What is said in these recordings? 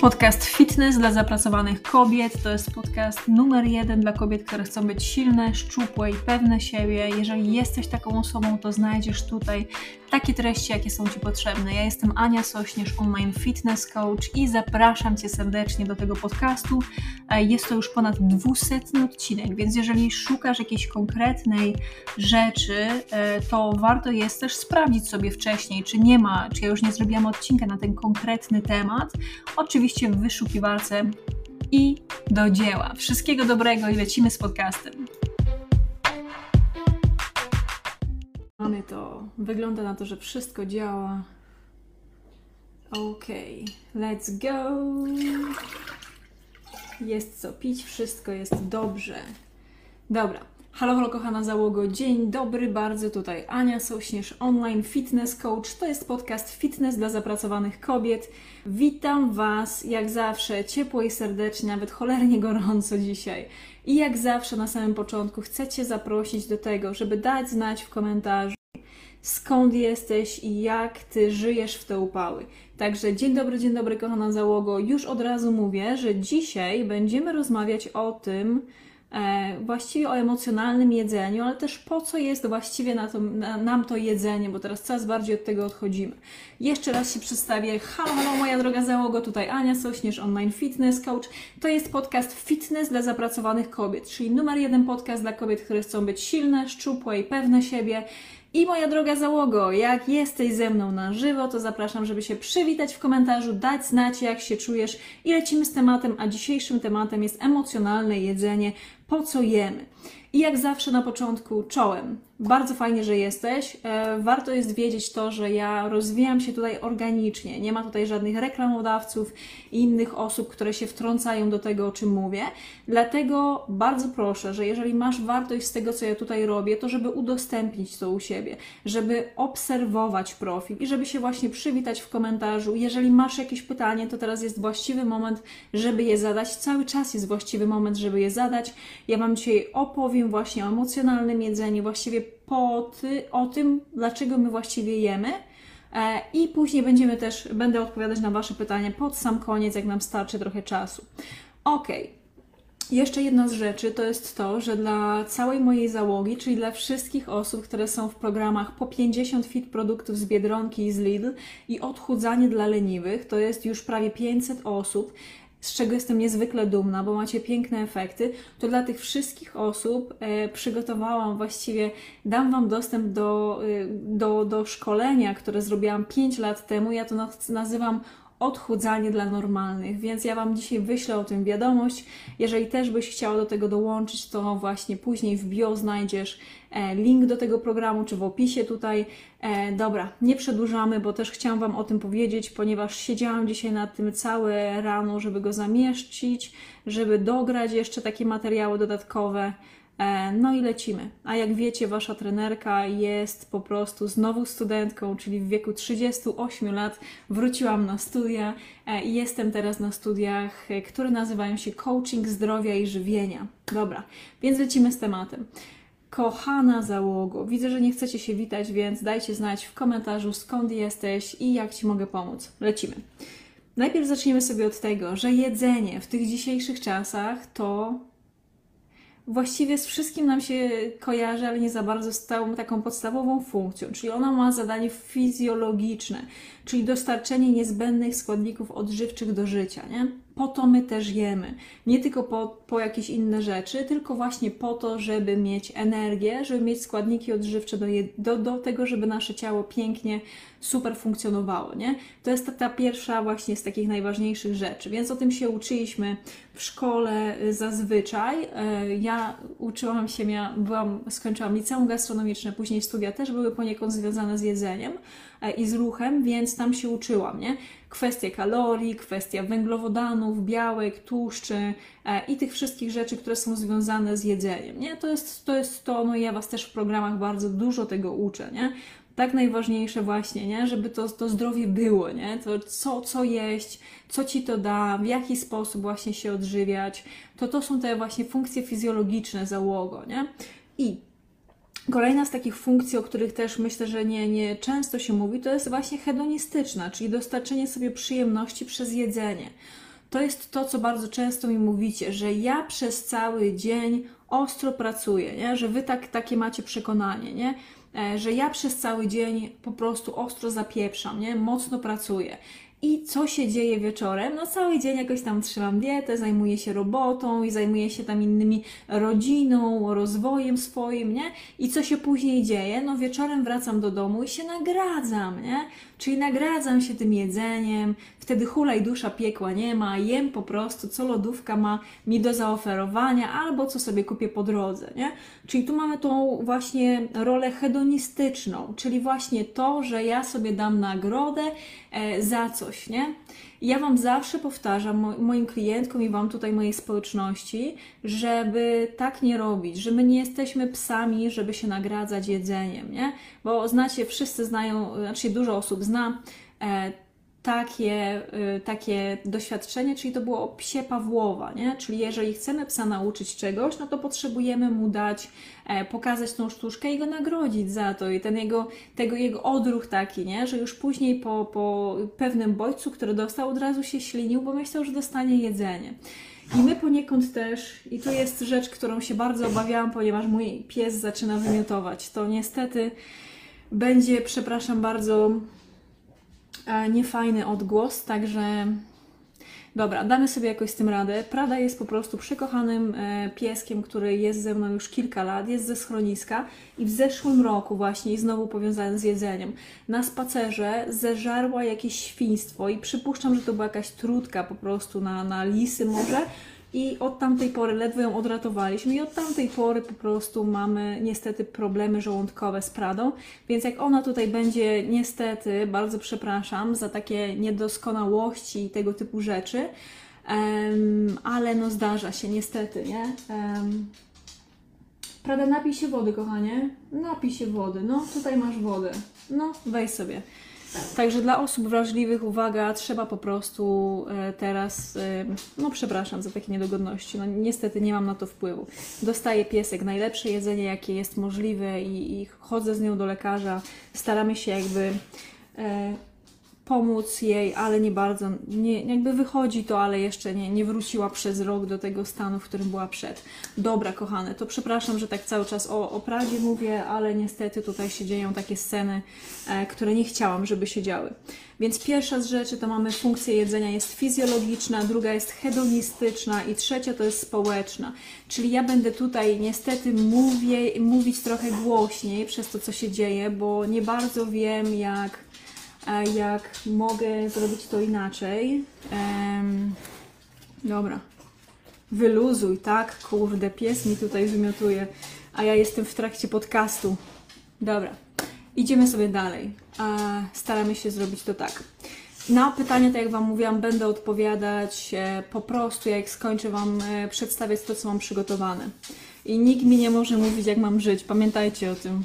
Podcast Fitness dla zapracowanych kobiet to jest podcast numer jeden dla kobiet, które chcą być silne, szczupłe i pewne siebie. Jeżeli jesteś taką osobą, to znajdziesz tutaj takie treści, jakie są Ci potrzebne. Ja jestem Ania Sośnierz, online fitness coach i zapraszam Cię serdecznie do tego podcastu. E, jest to już ponad dwusetny odcinek, więc jeżeli szukasz jakiejś konkretnej rzeczy, e, to warto jest też sprawdzić sobie wcześniej, czy nie ma, czy ja już nie zrobiłam odcinka na ten konkretny temat. Oczywiście w wyszukiwarce i do dzieła. Wszystkiego dobrego i lecimy z podcastem. Mamy to. Wygląda na to, że wszystko działa. Ok, let's go. Jest co pić, wszystko jest dobrze. Dobra. Halo, halo, kochana załogo. Dzień dobry, bardzo tutaj Ania Sośnierz, online fitness coach. To jest podcast Fitness dla zapracowanych kobiet. Witam Was, jak zawsze, ciepło i serdecznie, nawet cholernie gorąco dzisiaj. I jak zawsze na samym początku chcę Cię zaprosić do tego, żeby dać znać w komentarzu, skąd jesteś i jak Ty żyjesz w te upały. Także dzień dobry, dzień dobry, kochana załogo. Już od razu mówię, że dzisiaj będziemy rozmawiać o tym, właściwie o emocjonalnym jedzeniu, ale też po co jest właściwie na to, na, nam to jedzenie, bo teraz coraz bardziej od tego odchodzimy. Jeszcze raz się przedstawię. Halo, halo, moja droga załogo, tutaj Ania Sośnierz, online fitness coach. To jest podcast Fitness dla zapracowanych kobiet, czyli numer jeden podcast dla kobiet, które chcą być silne, szczupłe i pewne siebie. I moja droga załogo, jak jesteś ze mną na żywo, to zapraszam, żeby się przywitać w komentarzu, dać znać, jak się czujesz i lecimy z tematem, a dzisiejszym tematem jest emocjonalne jedzenie, po co jemy. I jak zawsze na początku czołem. Bardzo fajnie, że jesteś. E, warto jest wiedzieć to, że ja rozwijam się tutaj organicznie. Nie ma tutaj żadnych reklamodawców i innych osób, które się wtrącają do tego, o czym mówię. Dlatego bardzo proszę, że jeżeli masz wartość z tego, co ja tutaj robię, to żeby udostępnić to u siebie, żeby obserwować profil i żeby się właśnie przywitać w komentarzu. Jeżeli masz jakieś pytanie, to teraz jest właściwy moment, żeby je zadać. Cały czas jest właściwy moment, żeby je zadać. Ja Wam dzisiaj opowiem właśnie o emocjonalnym jedzeniu, właściwie po ty, o tym, dlaczego my właściwie jemy. E, I później będziemy też, będę odpowiadać na Wasze pytania pod sam koniec, jak nam starczy trochę czasu. Ok. Jeszcze jedna z rzeczy to jest to, że dla całej mojej załogi, czyli dla wszystkich osób, które są w programach po 50 fit produktów z Biedronki i z Lidl i odchudzanie dla leniwych, to jest już prawie 500 osób, z czego jestem niezwykle dumna, bo macie piękne efekty, to dla tych wszystkich osób e, przygotowałam właściwie, dam Wam dostęp do, e, do, do szkolenia, które zrobiłam 5 lat temu. Ja to nazywam odchudzanie dla normalnych, więc ja Wam dzisiaj wyślę o tym wiadomość. Jeżeli też byś chciała do tego dołączyć, to właśnie później w bio znajdziesz e, link do tego programu, czy w opisie tutaj. E, dobra, nie przedłużamy, bo też chciałam Wam o tym powiedzieć, ponieważ siedziałam dzisiaj nad tym całe rano, żeby go zamieścić, żeby dograć jeszcze takie materiały dodatkowe. E, no i lecimy. A jak wiecie, wasza trenerka jest po prostu znowu studentką, czyli w wieku 38 lat wróciłam na studia e, i jestem teraz na studiach, e, które nazywają się Coaching Zdrowia i Żywienia. Dobra, więc lecimy z tematem. Kochana załogo, widzę, że nie chcecie się witać, więc dajcie znać w komentarzu skąd jesteś i jak Ci mogę pomóc. Lecimy. Najpierw zaczniemy sobie od tego, że jedzenie w tych dzisiejszych czasach to właściwie z wszystkim nam się kojarzy, ale nie za bardzo z tą taką podstawową funkcją, czyli ona ma zadanie fizjologiczne, czyli dostarczenie niezbędnych składników odżywczych do życia, nie? Po to my też jemy. Nie tylko po, po jakieś inne rzeczy, tylko właśnie po to, żeby mieć energię, żeby mieć składniki odżywcze do, do, do tego, żeby nasze ciało pięknie, super funkcjonowało, nie? To jest ta, ta pierwsza właśnie z takich najważniejszych rzeczy, więc o tym się uczyliśmy w szkole y, zazwyczaj. Y, ja uczyłam się, ja byłam, skończyłam liceum gastronomiczne, później studia też były poniekąd związane z jedzeniem i z ruchem, więc tam się uczyłam, nie? Kwestie kalorii, kwestia węglowodanów, białek, tłuszczy i tych wszystkich rzeczy, które są związane z jedzeniem, nie? To jest to, jest to no ja Was też w programach bardzo dużo tego uczę, nie? tak najważniejsze właśnie, nie? żeby to, to zdrowie było, nie? To co, co jeść, co ci to da, w jaki sposób właśnie się odżywiać, to to są te właśnie funkcje fizjologiczne załogo, nie? I Kolejna z takich funkcji, o których też myślę, że nie, nie często się mówi, to jest właśnie hedonistyczna, czyli dostarczenie sobie przyjemności przez jedzenie. to jest to, co bardzo często mi mówicie, że ja przez cały dzień ostro pracuję, nie? że wy tak, takie macie przekonanie, nie? E, że ja przez cały dzień po prostu ostro zapieprzam, nie? mocno pracuję. I co się dzieje wieczorem? No cały dzień jakoś tam trzymam dietę, zajmuję się robotą i zajmuję się tam innymi rodziną, rozwojem swoim, nie? I co się później dzieje? No wieczorem wracam do domu i się nagradzam, nie? Czyli nagradzam się tym jedzeniem, wtedy hulaj dusza piekła nie ma, jem po prostu, co lodówka ma mi do zaoferowania, albo co sobie kupię po drodze, nie? Czyli tu mamy tą właśnie rolę hedonistyczną, czyli właśnie to, że ja sobie dam nagrodę za coś, nie? Ja Wam zawsze powtarzam, moim klientkom i Wam tutaj, mojej społeczności, żeby tak nie robić, że my nie jesteśmy psami, żeby się nagradzać jedzeniem, nie? Bo znacie, wszyscy znają, znaczy dużo osób zna e, takie, y, takie doświadczenie, czyli to było psie Pawłowa, nie? Czyli jeżeli chcemy psa nauczyć czegoś, no to potrzebujemy mu dać, e, pokazać tą sztuczkę i go nagrodzić za to i ten jego, tego jego odruch taki, nie? Że już później po, po pewnym bodźcu, który dostał, od razu się ślinił, bo myślał, że dostanie jedzenie. I my poniekąd też, i to jest rzecz, którą się bardzo obawiałam, ponieważ mój pies zaczyna wymiotować. To niestety będzie, przepraszam bardzo, niefajny odgłos, także dobra, damy sobie jakoś z tym radę. Prada jest po prostu przekochanym e, pieskiem, który jest ze mną już kilka lat, jest ze schroniska i w zeszłym roku właśnie, znowu powiązany z jedzeniem, na spacerze zeżarła jakieś świństwo i przypuszczam, że to była jakaś trudka po prostu na, na lisy może i od tamtej pory ledwo ją odratowaliśmy i od tamtej pory po prostu mamy niestety problemy żołądkowe z Pradą, więc jak ona tutaj będzie niestety, bardzo przepraszam za takie niedoskonałości i tego typu rzeczy, um, ale no zdarza się niestety, nie? Um, Prada, napij się wody, kochanie. Napij się wody. No, tutaj masz wodę. No, weź sobie. Także dla osób wrażliwych, uwaga, trzeba po prostu e, teraz, e, no przepraszam za takie niedogodności, no niestety nie mam na to wpływu. Dostaje piesek najlepsze jedzenie, jakie jest możliwe i, i chodzę z nią do lekarza, staramy się jakby e, pomóc jej, ale nie bardzo, nie, jakby wychodzi to, ale jeszcze nie, nie wróciła przez rok do tego stanu, w którym była przed. Dobra, kochane, to przepraszam, że tak cały czas o, o Pradzie mówię, ale niestety tutaj się dzieją takie sceny, e, które nie chciałam, żeby się działy. Więc pierwsza z rzeczy to mamy funkcję jedzenia jest fizjologiczna, druga jest hedonistyczna i trzecia to jest społeczna. Czyli ja będę tutaj niestety mówię, mówić trochę głośniej przez to, co się dzieje, bo nie bardzo wiem, jak jak mogę zrobić to inaczej. Um, dobra. Wyluzuj, tak? Kurde, pies mi tutaj wymiotuje, a ja jestem w trakcie podcastu. Dobra, idziemy sobie dalej. Staramy się zrobić to tak. Na pytania, tak jak Wam mówiłam, będę odpowiadać e, po prostu, jak skończę Wam e, przedstawiać to, co mam przygotowane. I nikt mi nie może mówić, jak mam żyć. Pamiętajcie o tym.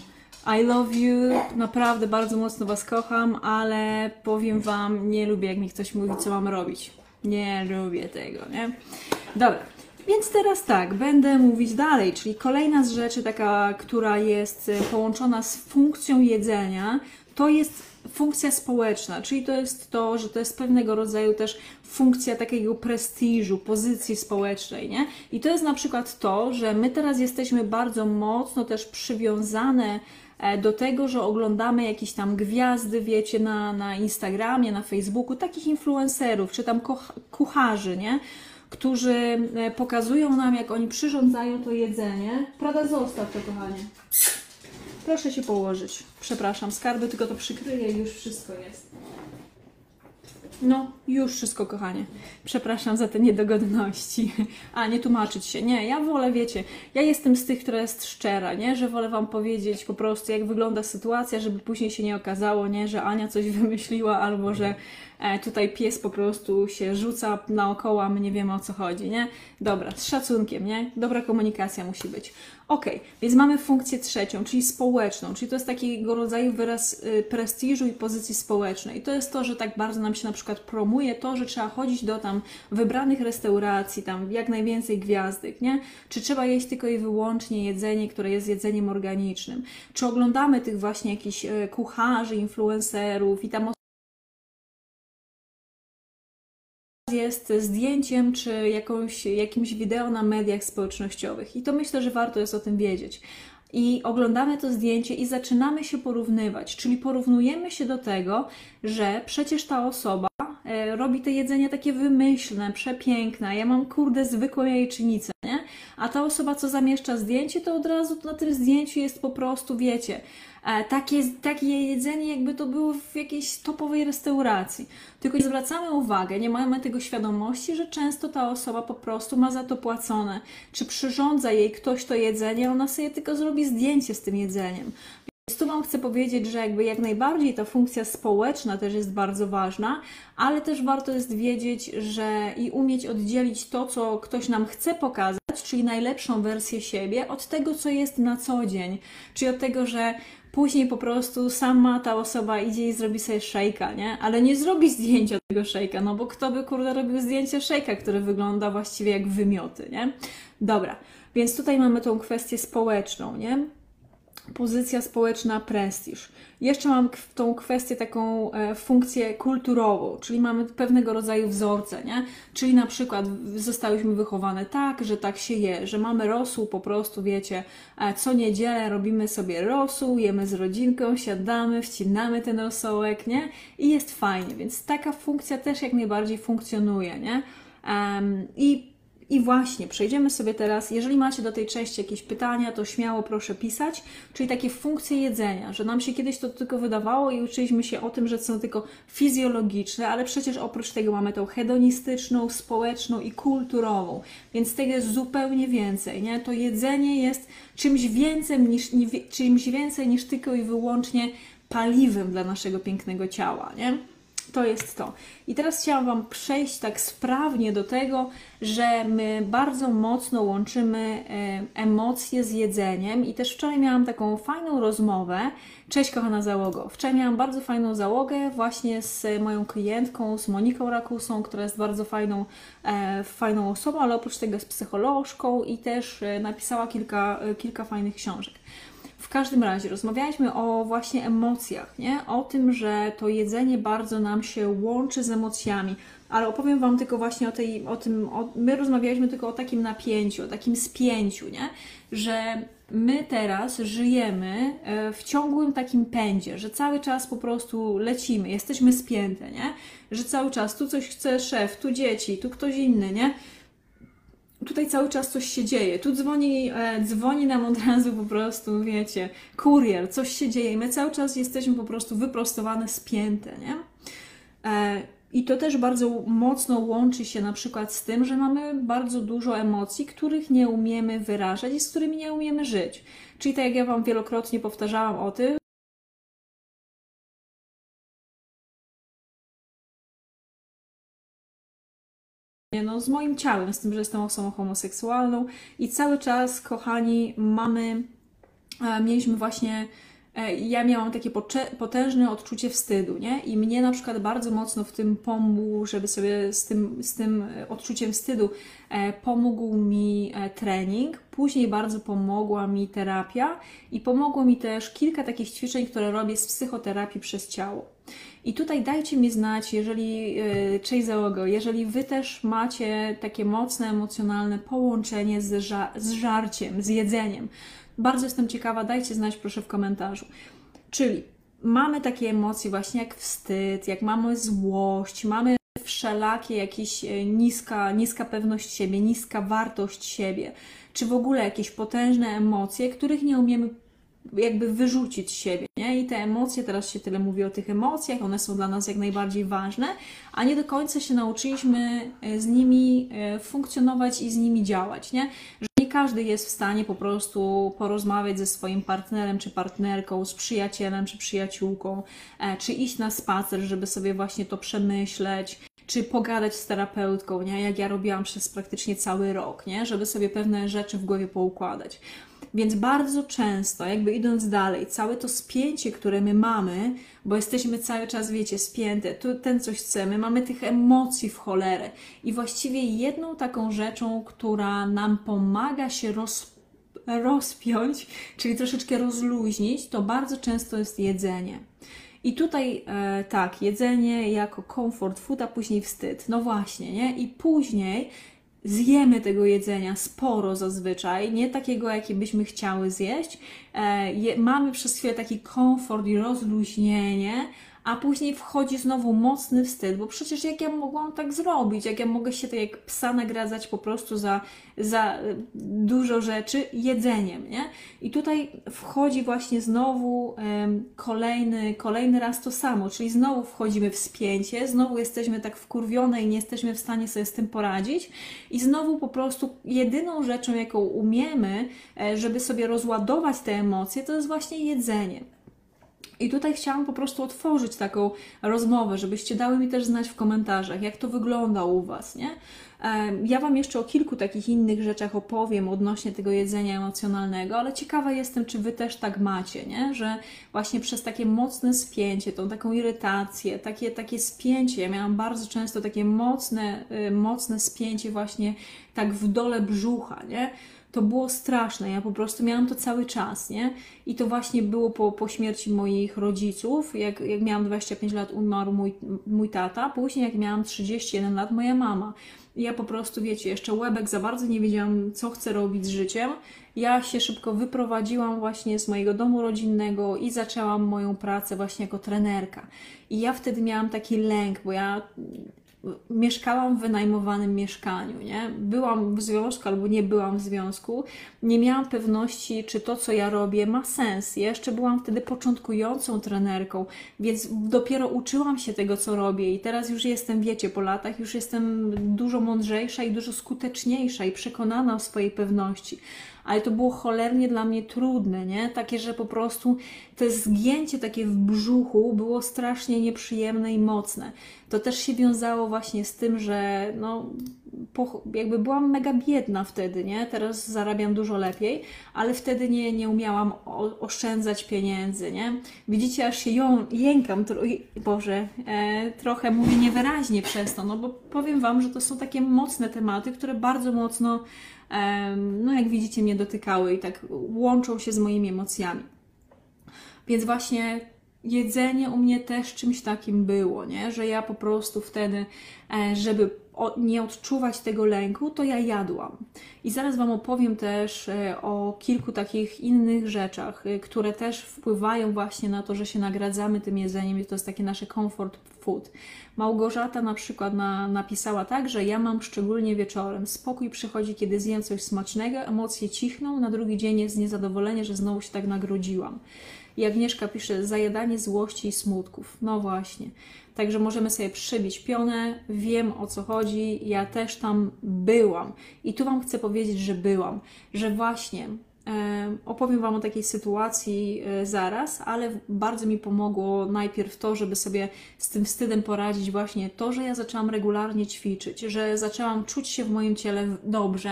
I love you, naprawdę bardzo mocno Was kocham, ale powiem Wam, nie lubię jak mi ktoś mówi, co mam robić. Nie lubię tego, nie? Dobra, więc teraz tak, będę mówić dalej, czyli kolejna z rzeczy, taka, która jest e, połączona z funkcją jedzenia, to jest funkcja społeczna, czyli to jest to, że to jest pewnego rodzaju też funkcja takiego prestiżu, pozycji społecznej, nie? I to jest na przykład to, że my teraz jesteśmy bardzo mocno też przywiązane do tego, że oglądamy jakieś tam gwiazdy, wiecie, na, na Instagramie, na Facebooku, takich influencerów, czy tam kucharzy, nie? Którzy e, pokazują nam, jak oni przyrządzają to jedzenie. Prawda, zostaw to, kochanie. Proszę się położyć. Przepraszam, skarby, tylko to przykryję i już wszystko jest. No, już wszystko, kochanie. Przepraszam za te niedogodności. A, nie tłumaczyć się. Nie, ja wolę, wiecie, ja jestem z tych, która jest szczera, nie? Że wolę Wam powiedzieć po prostu, jak wygląda sytuacja, żeby później się nie okazało, nie? Że Ania coś wymyśliła albo że E, tutaj pies po prostu się rzuca naokoło, a my nie wiemy o co chodzi, nie? Dobra, z szacunkiem, nie? Dobra komunikacja musi być. Ok, więc mamy funkcję trzecią, czyli społeczną, czyli to jest takiego rodzaju wyraz y, prestiżu i pozycji społecznej. To jest to, że tak bardzo nam się na przykład promuje to, że trzeba chodzić do tam wybranych restauracji, tam jak najwięcej gwiazdek, nie? Czy trzeba jeść tylko i wyłącznie jedzenie, które jest jedzeniem organicznym? Czy oglądamy tych właśnie jakichś y, kucharzy, influencerów i tam jest zdjęciem czy jakąś, jakimś wideo na mediach społecznościowych. I to myślę, że warto jest o tym wiedzieć. I oglądamy to zdjęcie i zaczynamy się porównywać, czyli porównujemy się do tego, że przecież ta osoba robi to jedzenie takie wymyślne, przepiękne. Ja mam kurde zwykłą jajecznicę, nie? A ta osoba, co zamieszcza zdjęcie, to od razu na tym zdjęciu jest po prostu, wiecie, E, takie, takie jedzenie, jakby to było w jakiejś topowej restauracji. Tylko nie zwracamy uwagi, nie mamy tego świadomości, że często ta osoba po prostu ma za to płacone. Czy przyrządza jej ktoś to jedzenie, ona sobie tylko zrobi zdjęcie z tym jedzeniem. Tu Wam chcę powiedzieć, że jakby jak najbardziej ta funkcja społeczna też jest bardzo ważna, ale też warto jest wiedzieć, że i umieć oddzielić to, co ktoś nam chce pokazać, czyli najlepszą wersję siebie, od tego, co jest na co dzień. Czyli od tego, że Później po prostu sama ta osoba idzie i zrobi sobie szejka, nie? Ale nie zrobi zdjęcia tego szejka, no bo kto by kurde robił zdjęcie szejka, który wygląda właściwie jak wymioty, nie? Dobra, więc tutaj mamy tą kwestię społeczną, nie? Pozycja społeczna, prestiż. Jeszcze mam tą kwestię taką e, funkcję kulturową, czyli mamy pewnego rodzaju wzorce, nie? Czyli na przykład zostałyśmy wychowane tak, że tak się je, że mamy rosół po prostu, wiecie, co niedzielę robimy sobie rosół, jemy z rodzinką, siadamy, wcinamy ten rosołek, nie? I jest fajnie, więc taka funkcja też jak najbardziej funkcjonuje, nie? Um, I i właśnie, przejdziemy sobie teraz, jeżeli macie do tej części jakieś pytania, to śmiało proszę pisać, czyli takie funkcje jedzenia, że nam się kiedyś to tylko wydawało i uczyliśmy się o tym, że są tylko fizjologiczne, ale przecież oprócz tego mamy tą hedonistyczną, społeczną i kulturową, więc tego jest zupełnie więcej, nie? To jedzenie jest czymś więcej niż, czymś więcej niż tylko i wyłącznie paliwem dla naszego pięknego ciała, nie? To jest to. I teraz chciałam Wam przejść tak sprawnie do tego, że my bardzo mocno łączymy e, emocje z jedzeniem i też wczoraj miałam taką fajną rozmowę. Cześć kochana załogo. Wczoraj miałam bardzo fajną załogę właśnie z moją klientką, z Moniką Rakusą, która jest bardzo fajną, e, fajną osobą, ale oprócz tego jest psycholożką i też e, napisała kilka, kilka fajnych książek. W każdym razie rozmawialiśmy o właśnie emocjach, nie? O tym, że to jedzenie bardzo nam się łączy z emocjami. Ale opowiem Wam tylko właśnie o, tej, o tym, o, my rozmawialiśmy tylko o takim napięciu, o takim spięciu, nie? Że my teraz żyjemy e, w ciągłym takim pędzie, że cały czas po prostu lecimy, jesteśmy spięte, nie? Że cały czas tu coś chce szef, tu dzieci, tu ktoś inny, nie? Tutaj cały czas coś się dzieje. Tu dzwoni, e, dzwoni nam od razu po prostu, wiecie, kurier, coś się dzieje i my cały czas jesteśmy po prostu wyprostowane, spięte, nie? E, I to też bardzo mocno łączy się na przykład z tym, że mamy bardzo dużo emocji, których nie umiemy wyrażać i z którymi nie umiemy żyć. Czyli tak jak ja Wam wielokrotnie powtarzałam o tym, no, z moim ciałem, z tym, że jestem osobą homoseksualną i cały czas, kochani, mamy, e, mieliśmy właśnie e, ja miałam takie potężne odczucie wstydu, nie? I mnie na przykład bardzo mocno w tym pomógł, żeby sobie z tym, z tym odczuciem wstydu e, pomógł mi trening. Później bardzo pomogła mi terapia i pomogło mi też kilka takich ćwiczeń, które robię z psychoterapii przez ciało. I tutaj dajcie mi znać, jeżeli, e, cześć załogo, jeżeli Wy też macie takie mocne, emocjonalne połączenie z, ża z żarciem, z jedzeniem. Bardzo jestem ciekawa, dajcie znać proszę w komentarzu. Czyli mamy takie emocje właśnie jak wstyd, jak mamy złość, mamy wszelakie jakieś e, niska, niska pewność siebie, niska wartość siebie, czy w ogóle jakieś potężne emocje, których nie umiemy jakby wyrzucić z siebie. Nie? I te emocje, teraz się tyle mówi o tych emocjach, one są dla nas jak najbardziej ważne, a nie do końca się nauczyliśmy e, z nimi e, funkcjonować i z nimi działać. Nie? Że nie każdy jest w stanie po prostu porozmawiać ze swoim partnerem czy partnerką, z przyjacielem czy przyjaciółką, e, czy iść na spacer, żeby sobie właśnie to przemyśleć czy pogadać z terapeutką, nie? jak ja robiłam przez praktycznie cały rok, nie? żeby sobie pewne rzeczy w głowie poukładać. Więc bardzo często, jakby idąc dalej, całe to spięcie, które my mamy, bo jesteśmy cały czas, wiecie, spięte, tu ten coś chcemy, mamy tych emocji w cholerę. I właściwie jedną taką rzeczą, która nam pomaga się roz, rozpiąć, czyli troszeczkę rozluźnić, to bardzo często jest jedzenie. I tutaj e, tak, jedzenie jako comfort food, a później wstyd. No właśnie, nie? I później zjemy tego jedzenia sporo zazwyczaj, nie takiego, jakie byśmy chciały zjeść. E, je, mamy przez chwilę taki komfort i rozluźnienie, a później wchodzi znowu mocny wstyd, bo przecież jak ja mogłam tak zrobić, jak ja mogę się tak jak psa nagradzać po prostu za, za dużo rzeczy jedzeniem, nie? I tutaj wchodzi właśnie znowu um, kolejny, kolejny raz to samo, czyli znowu wchodzimy w spięcie, znowu jesteśmy tak wkurwione i nie jesteśmy w stanie sobie z tym poradzić i znowu po prostu jedyną rzeczą, jaką umiemy, e, żeby sobie rozładować te emocje, to jest właśnie jedzenie. I tutaj chciałam po prostu otworzyć taką rozmowę, żebyście dały mi też znać w komentarzach, jak to wygląda u Was, nie? Ja Wam jeszcze o kilku takich innych rzeczach opowiem odnośnie tego jedzenia emocjonalnego, ale ciekawa jestem, czy Wy też tak macie, nie? że właśnie przez takie mocne spięcie, tą taką irytację, takie, takie spięcie, ja miałam bardzo często takie mocne, y, mocne spięcie właśnie tak w dole brzucha, nie? To było straszne. Ja po prostu miałam to cały czas, nie? I to właśnie było po, po śmierci moich rodziców. Jak, jak miałam 25 lat, umarł mój, mój tata. Później, jak miałam 31 lat, moja mama. Ja po prostu, wiecie, jeszcze łebek za bardzo nie wiedziałam, co chcę robić z życiem. Ja się szybko wyprowadziłam właśnie z mojego domu rodzinnego i zaczęłam moją pracę właśnie jako trenerka. I ja wtedy miałam taki lęk, bo ja mieszkałam w wynajmowanym mieszkaniu, nie? Byłam w związku albo nie byłam w związku, nie miałam pewności, czy to, co ja robię, ma sens. Ja jeszcze byłam wtedy początkującą trenerką, więc dopiero uczyłam się tego, co robię i teraz już jestem, wiecie, po latach już jestem dużo mądrzejsza i dużo skuteczniejsza i przekonana o swojej pewności ale to było cholernie dla mnie trudne, nie? Takie, że po prostu to zgięcie takie w brzuchu było strasznie nieprzyjemne i mocne. To też się wiązało właśnie z tym, że no, jakby byłam mega biedna wtedy, nie? Teraz zarabiam dużo lepiej, ale wtedy nie, nie umiałam oszczędzać pieniędzy, nie? Widzicie, aż się ją, jękam, tro, Boże, e, trochę mówię niewyraźnie przez to, no bo powiem Wam, że to są takie mocne tematy, które bardzo mocno no jak widzicie, mnie dotykały i tak łączą się z moimi emocjami. Więc właśnie jedzenie u mnie też czymś takim było, nie? że ja po prostu wtedy, e, żeby nie odczuwać tego lęku, to ja jadłam. I zaraz Wam opowiem też e, o kilku takich innych rzeczach, e, które też wpływają właśnie na to, że się nagradzamy tym jedzeniem i to jest takie nasze comfort food. Małgorzata na przykład na, napisała tak, że ja mam szczególnie wieczorem. Spokój przychodzi, kiedy zjem coś smacznego, emocje cichną, na drugi dzień jest niezadowolenie, że znowu się tak nagrodziłam. I Agnieszka pisze, zajadanie złości i smutków. No właśnie. Także możemy sobie przybić pionę, wiem o co chodzi, ja też tam byłam. I tu Wam chcę powiedzieć, że byłam, że właśnie Opowiem Wam o takiej sytuacji e, zaraz, ale bardzo mi pomogło najpierw to, żeby sobie z tym wstydem poradzić, właśnie to, że ja zaczęłam regularnie ćwiczyć, że zaczęłam czuć się w moim ciele dobrze,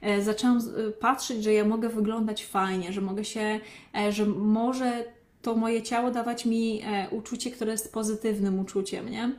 e, zaczęłam e, patrzeć, że ja mogę wyglądać fajnie, że mogę się, że może to moje ciało dawać mi uczucie, które jest pozytywnym uczuciem, nie?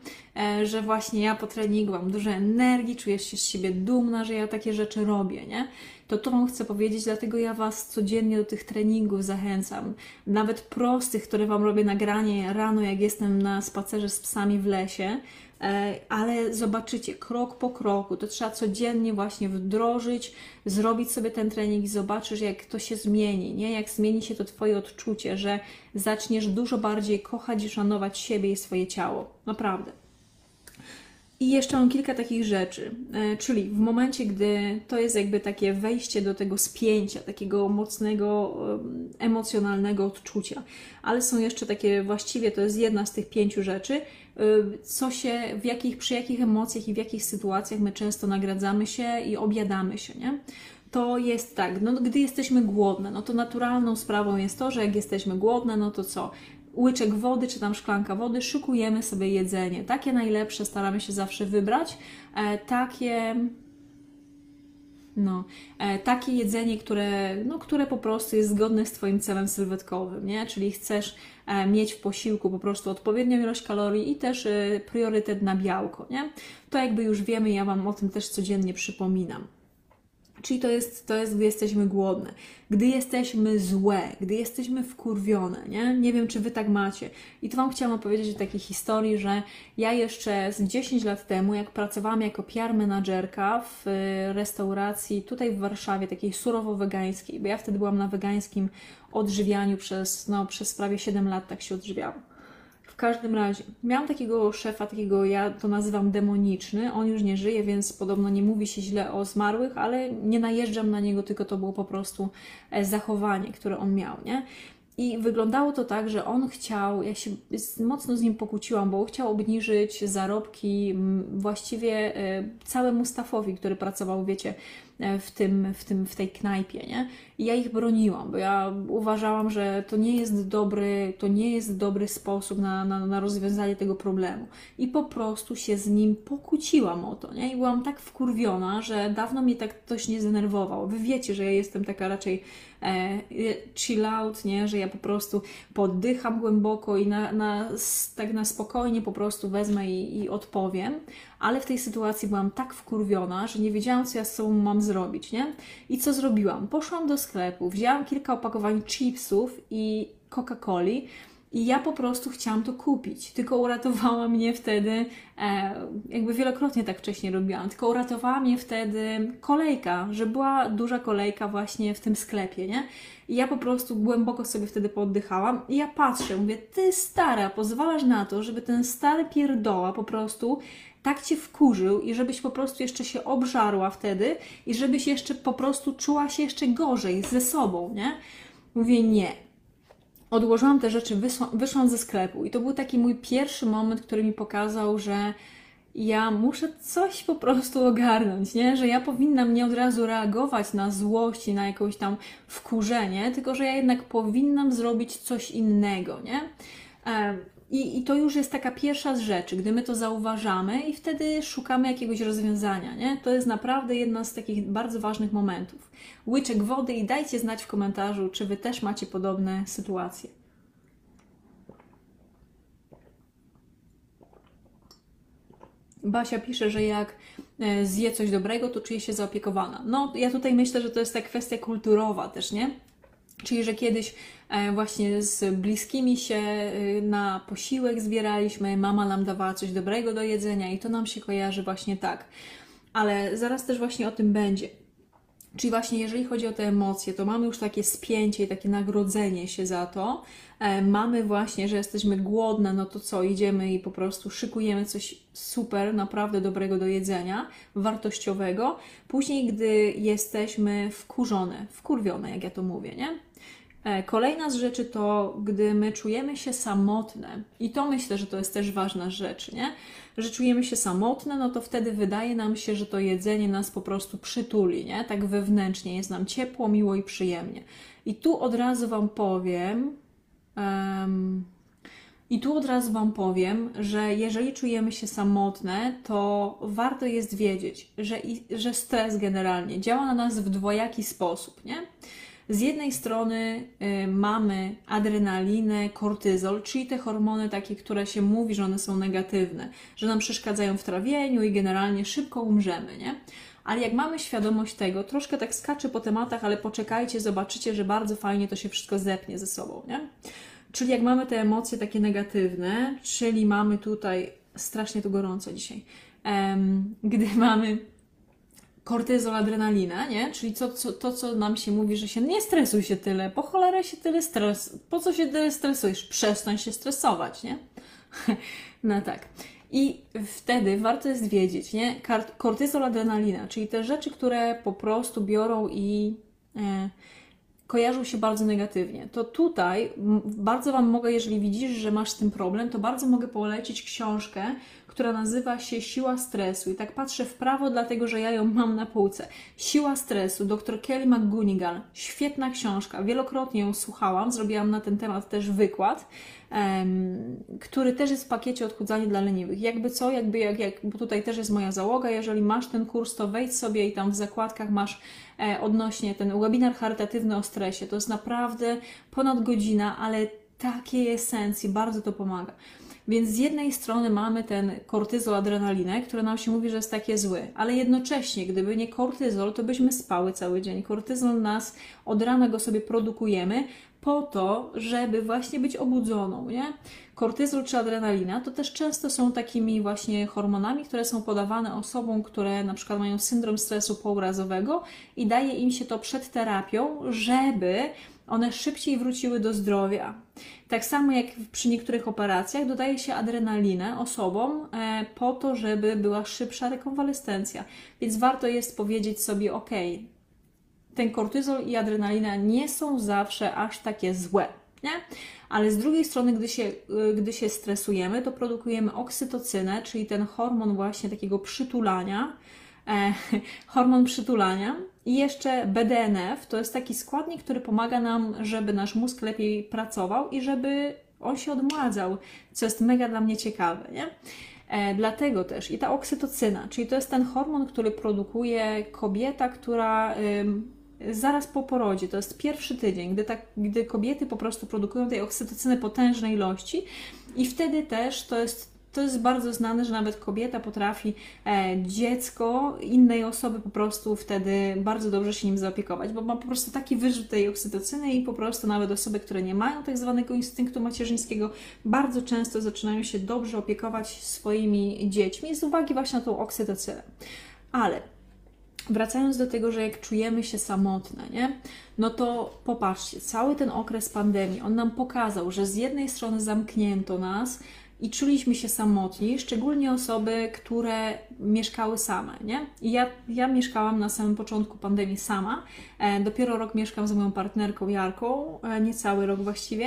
Że właśnie ja po treningu mam dużo energii, czuję się z siebie dumna, że ja takie rzeczy robię, nie? To to Wam chcę powiedzieć, dlatego ja Was codziennie do tych treningów zachęcam. Nawet prostych, które Wam robię nagranie rano, jak jestem na spacerze z psami w lesie, E, ale zobaczycie krok po kroku, to trzeba codziennie właśnie wdrożyć, zrobić sobie ten trening i zobaczysz, jak to się zmieni, nie? Jak zmieni się to Twoje odczucie, że zaczniesz dużo bardziej kochać i szanować siebie i swoje ciało. Naprawdę. I jeszcze mam kilka takich rzeczy, e, czyli w momencie, gdy to jest jakby takie wejście do tego spięcia, takiego mocnego, emocjonalnego odczucia, ale są jeszcze takie, właściwie to jest jedna z tych pięciu rzeczy, Y, co się, w jakich, przy jakich emocjach i w jakich sytuacjach my często nagradzamy się i obiadamy się, nie? To jest tak, no gdy jesteśmy głodne, no to naturalną sprawą jest to, że jak jesteśmy głodne, no to co? Łyczek wody czy tam szklanka wody, szykujemy sobie jedzenie. Takie najlepsze staramy się zawsze wybrać. E, takie no, e, takie jedzenie, które, no, które po prostu jest zgodne z Twoim celem sylwetkowym, nie? Czyli chcesz e, mieć w posiłku po prostu odpowiednią ilość kalorii i też priorytet na białko, nie? To jakby już wiemy, ja Wam o tym też codziennie przypominam. Czyli to jest, to jest, gdy jesteśmy głodne, gdy jesteśmy złe, gdy jesteśmy wkurwione, nie? Nie wiem, czy Wy tak macie. I tu Wam chciałam opowiedzieć o takiej historii, że ja jeszcze z 10 lat temu, jak pracowałam jako PR menadżerka w restauracji tutaj w Warszawie, takiej surowo-wegańskiej, bo ja wtedy byłam na wegańskim odżywianiu przez, no, przez prawie 7 lat, tak się odżywiałam. Każdym razie, miałam takiego szefa, takiego ja to nazywam demoniczny. On już nie żyje, więc podobno nie mówi się źle o zmarłych, ale nie najeżdżam na niego, tylko to było po prostu e, zachowanie, które on miał, nie? I wyglądało to tak, że on chciał, ja się mocno z nim pokłóciłam, bo chciał obniżyć zarobki właściwie e, całemu staffowi, który pracował, wiecie, w, tym, w, tym, w tej knajpie, nie? I ja ich broniłam, bo ja uważałam, że to nie jest dobry, to nie jest dobry sposób na, na, na rozwiązanie tego problemu. I po prostu się z nim pokłóciłam o to, nie? I byłam tak wkurwiona, że dawno mnie tak ktoś nie zdenerwował. Wy wiecie, że ja jestem taka raczej e, chill out, nie? Że ja po prostu poddycham głęboko i na, na, tak na spokojnie po prostu wezmę i, i odpowiem. Ale w tej sytuacji byłam tak wkurwiona, że nie wiedziałam, co ja z sobą mam zrobić, nie? I co zrobiłam? Poszłam do sklepu, wzięłam kilka opakowań chipsów i Coca-Coli i ja po prostu chciałam to kupić. Tylko uratowała mnie wtedy, e, jakby wielokrotnie tak wcześniej robiłam, tylko uratowała mnie wtedy kolejka, że była duża kolejka właśnie w tym sklepie, nie? I ja po prostu głęboko sobie wtedy poddychałam i ja patrzę, mówię, ty stara, pozwalasz na to, żeby ten stary pierdoła po prostu tak cię wkurzył i żebyś po prostu jeszcze się obżarła wtedy i żebyś jeszcze po prostu czuła się jeszcze gorzej ze sobą, nie? Mówię nie. Odłożyłam te rzeczy, wyszłam ze sklepu i to był taki mój pierwszy moment, który mi pokazał, że ja muszę coś po prostu ogarnąć, nie? Że ja powinnam nie od razu reagować na złość i na jakieś tam wkurzenie, tylko że ja jednak powinnam zrobić coś innego, nie? I, I to już jest taka pierwsza z rzeczy, gdy my to zauważamy i wtedy szukamy jakiegoś rozwiązania. Nie? To jest naprawdę jedna z takich bardzo ważnych momentów. Łyczek wody i dajcie znać w komentarzu, czy Wy też macie podobne sytuacje. Basia pisze, że jak e, zje coś dobrego, to czuje się zaopiekowana. No, ja tutaj myślę, że to jest ta kwestia kulturowa też, nie? Czyli, że kiedyś e, właśnie z bliskimi się e, na posiłek zbieraliśmy, mama nam dawała coś dobrego do jedzenia i to nam się kojarzy właśnie tak. Ale zaraz też właśnie o tym będzie. Czyli właśnie jeżeli chodzi o te emocje, to mamy już takie spięcie i takie nagrodzenie się za to. E, mamy właśnie, że jesteśmy głodne, no to co, idziemy i po prostu szykujemy coś super, naprawdę dobrego do jedzenia, wartościowego. Później, gdy jesteśmy wkurzone, wkurwione, jak ja to mówię, nie? E, kolejna z rzeczy to, gdy my czujemy się samotne, i to myślę, że to jest też ważna rzecz, nie? że czujemy się samotne, no to wtedy wydaje nam się, że to jedzenie nas po prostu przytuli, nie? tak wewnętrznie jest nam ciepło, miło i przyjemnie. I tu od razu Wam powiem, um, i tu od razu Wam powiem, że jeżeli czujemy się samotne, to warto jest wiedzieć, że, że stres generalnie działa na nas w dwojaki sposób, nie? Z jednej strony y, mamy adrenalinę, kortyzol, czyli te hormony takie, które się mówi, że one są negatywne, że nam przeszkadzają w trawieniu i generalnie szybko umrzemy, nie? Ale jak mamy świadomość tego, troszkę tak skaczę po tematach, ale poczekajcie, zobaczycie, że bardzo fajnie to się wszystko zepnie ze sobą, nie? Czyli jak mamy te emocje takie negatywne, czyli mamy tutaj, strasznie tu gorąco dzisiaj, gdy mamy kortyzol, adrenalina, nie? Czyli to, co, to, co nam się mówi, że się nie stresuj się tyle, po cholerę się tyle stres, po co się tyle stresujesz? Przestań się stresować, nie? no tak. I wtedy warto jest wiedzieć, nie? Kortyzol, adrenalina, czyli te rzeczy, które po prostu biorą i e, kojarzą się bardzo negatywnie. To tutaj bardzo Wam mogę, jeżeli widzisz, że masz z tym problem, to bardzo mogę polecić książkę, która nazywa się Siła stresu. I tak patrzę w prawo, dlatego że ja ją mam na półce. Siła stresu, dr Kelly McGunigal. Świetna książka. Wielokrotnie ją słuchałam, zrobiłam na ten temat też wykład, um, który też jest w pakiecie odchudzanie dla leniwych. Jakby co, jakby jak, jak, bo tutaj też jest moja załoga. Jeżeli masz ten kurs, to wejdź sobie i tam w zakładkach masz e, odnośnie ten webinar charytatywny o stresie. To jest naprawdę ponad godzina, ale takiej esencji, bardzo to pomaga. Więc z jednej strony mamy ten kortyzol, adrenalinę, który nam się mówi, że jest takie zły, ale jednocześnie, gdyby nie kortyzol, to byśmy spały cały dzień. Kortyzol nas od rana go sobie produkujemy, po to, żeby właśnie być obudzoną, nie? Kortyzol czy adrenalina to też często są takimi właśnie hormonami, które są podawane osobom, które na przykład mają syndrom stresu pourazowego i daje im się to przed terapią, żeby one szybciej wróciły do zdrowia. Tak samo jak przy niektórych operacjach dodaje się adrenalinę osobom e, po to, żeby była szybsza rekonwalescencja. Więc warto jest powiedzieć sobie, ok, ten kortyzol i adrenalina nie są zawsze aż takie złe. Nie? Ale z drugiej strony, gdy się, y, gdy się stresujemy, to produkujemy oksytocynę, czyli ten hormon właśnie takiego przytulania, e, hormon przytulania i jeszcze BDNF, to jest taki składnik, który pomaga nam, żeby nasz mózg lepiej pracował i żeby on się odmładzał, co jest mega dla mnie ciekawe, nie? E, dlatego też i ta oksytocyna, czyli to jest ten hormon, który produkuje kobieta, która zaraz po porodzie, to jest pierwszy tydzień, gdy, tak, gdy kobiety po prostu produkują tej oksytocyny potężnej ilości i wtedy też to jest to jest bardzo znane, że nawet kobieta potrafi e, dziecko innej osoby po prostu wtedy bardzo dobrze się nim zaopiekować, bo ma po prostu taki wyrzut tej oksytocyny i po prostu nawet osoby, które nie mają tak zwanego instynktu macierzyńskiego, bardzo często zaczynają się dobrze opiekować swoimi dziećmi z uwagi właśnie na tą oksytocynę. Ale Wracając do tego, że jak czujemy się samotne, nie? no to popatrzcie, cały ten okres pandemii, on nam pokazał, że z jednej strony zamknięto nas, i czuliśmy się samotni, szczególnie osoby, które mieszkały same, nie? I ja, ja mieszkałam na samym początku pandemii sama, e, dopiero rok mieszkam z moją partnerką Jarką, e, niecały rok właściwie,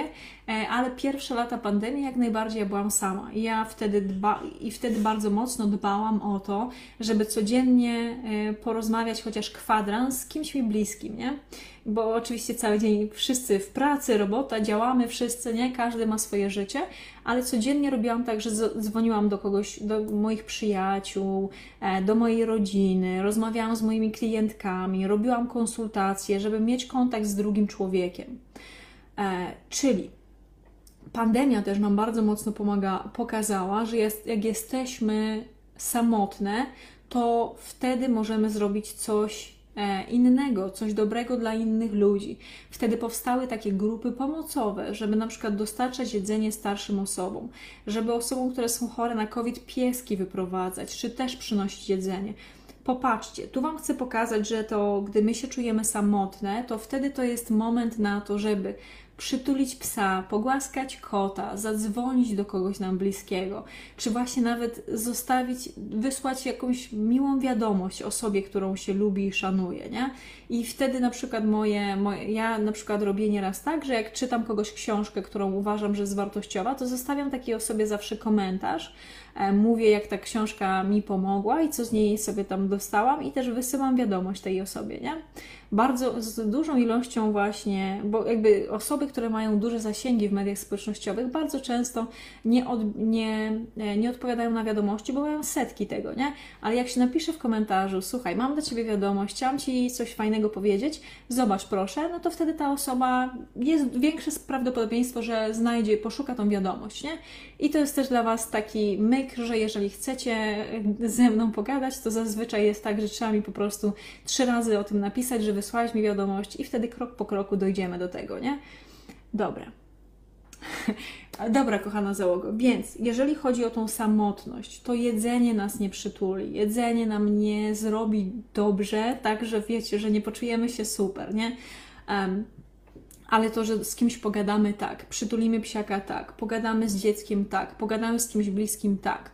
e, ale pierwsze lata pandemii jak najbardziej ja byłam sama i ja wtedy dba, i wtedy bardzo mocno dbałam o to, żeby codziennie porozmawiać chociaż kwadrans z kimś mi bliskim, nie? bo oczywiście cały dzień wszyscy w pracy, robota, działamy wszyscy, nie? Każdy ma swoje życie, ale codziennie robiłam tak, że dzwoniłam do kogoś, do moich przyjaciół, e, do mojej rodziny, rozmawiałam z moimi klientkami, robiłam konsultacje, żeby mieć kontakt z drugim człowiekiem. E, czyli pandemia też nam bardzo mocno pomaga, pokazała, że jest, jak jesteśmy samotne, to wtedy możemy zrobić coś innego, coś dobrego dla innych ludzi. Wtedy powstały takie grupy pomocowe, żeby na przykład dostarczać jedzenie starszym osobom, żeby osobom, które są chore na COVID, pieski wyprowadzać, czy też przynosić jedzenie. Popatrzcie, tu Wam chcę pokazać, że to, gdy my się czujemy samotne, to wtedy to jest moment na to, żeby przytulić psa, pogłaskać kota, zadzwonić do kogoś nam bliskiego, czy właśnie nawet zostawić, wysłać jakąś miłą wiadomość osobie, którą się lubi i szanuje, nie? I wtedy na przykład moje, moje, ja na przykład robię nieraz tak, że jak czytam kogoś książkę, którą uważam, że jest wartościowa, to zostawiam takiej osobie zawsze komentarz, mówię jak ta książka mi pomogła i co z niej sobie tam dostałam i też wysyłam wiadomość tej osobie, nie? bardzo z dużą ilością właśnie, bo jakby osoby, które mają duże zasięgi w mediach społecznościowych, bardzo często nie, od, nie, nie odpowiadają na wiadomości, bo mają setki tego, nie? Ale jak się napisze w komentarzu, słuchaj, mam do Ciebie wiadomość, chciałam Ci coś fajnego powiedzieć, zobacz proszę, no to wtedy ta osoba, jest większe prawdopodobieństwo, że znajdzie, poszuka tą wiadomość, nie? I to jest też dla Was taki myk, że jeżeli chcecie ze mną pogadać, to zazwyczaj jest tak, że trzeba mi po prostu trzy razy o tym napisać, żeby wysłałeś mi wiadomość i wtedy krok po kroku dojdziemy do tego, nie? Dobra. Dobra, kochana załogo, więc jeżeli chodzi o tą samotność, to jedzenie nas nie przytuli, jedzenie nam nie zrobi dobrze, tak, że wiecie, że nie poczujemy się super, nie? Um, ale to, że z kimś pogadamy tak, przytulimy psiaka tak, pogadamy z dzieckiem tak, pogadamy z kimś bliskim tak.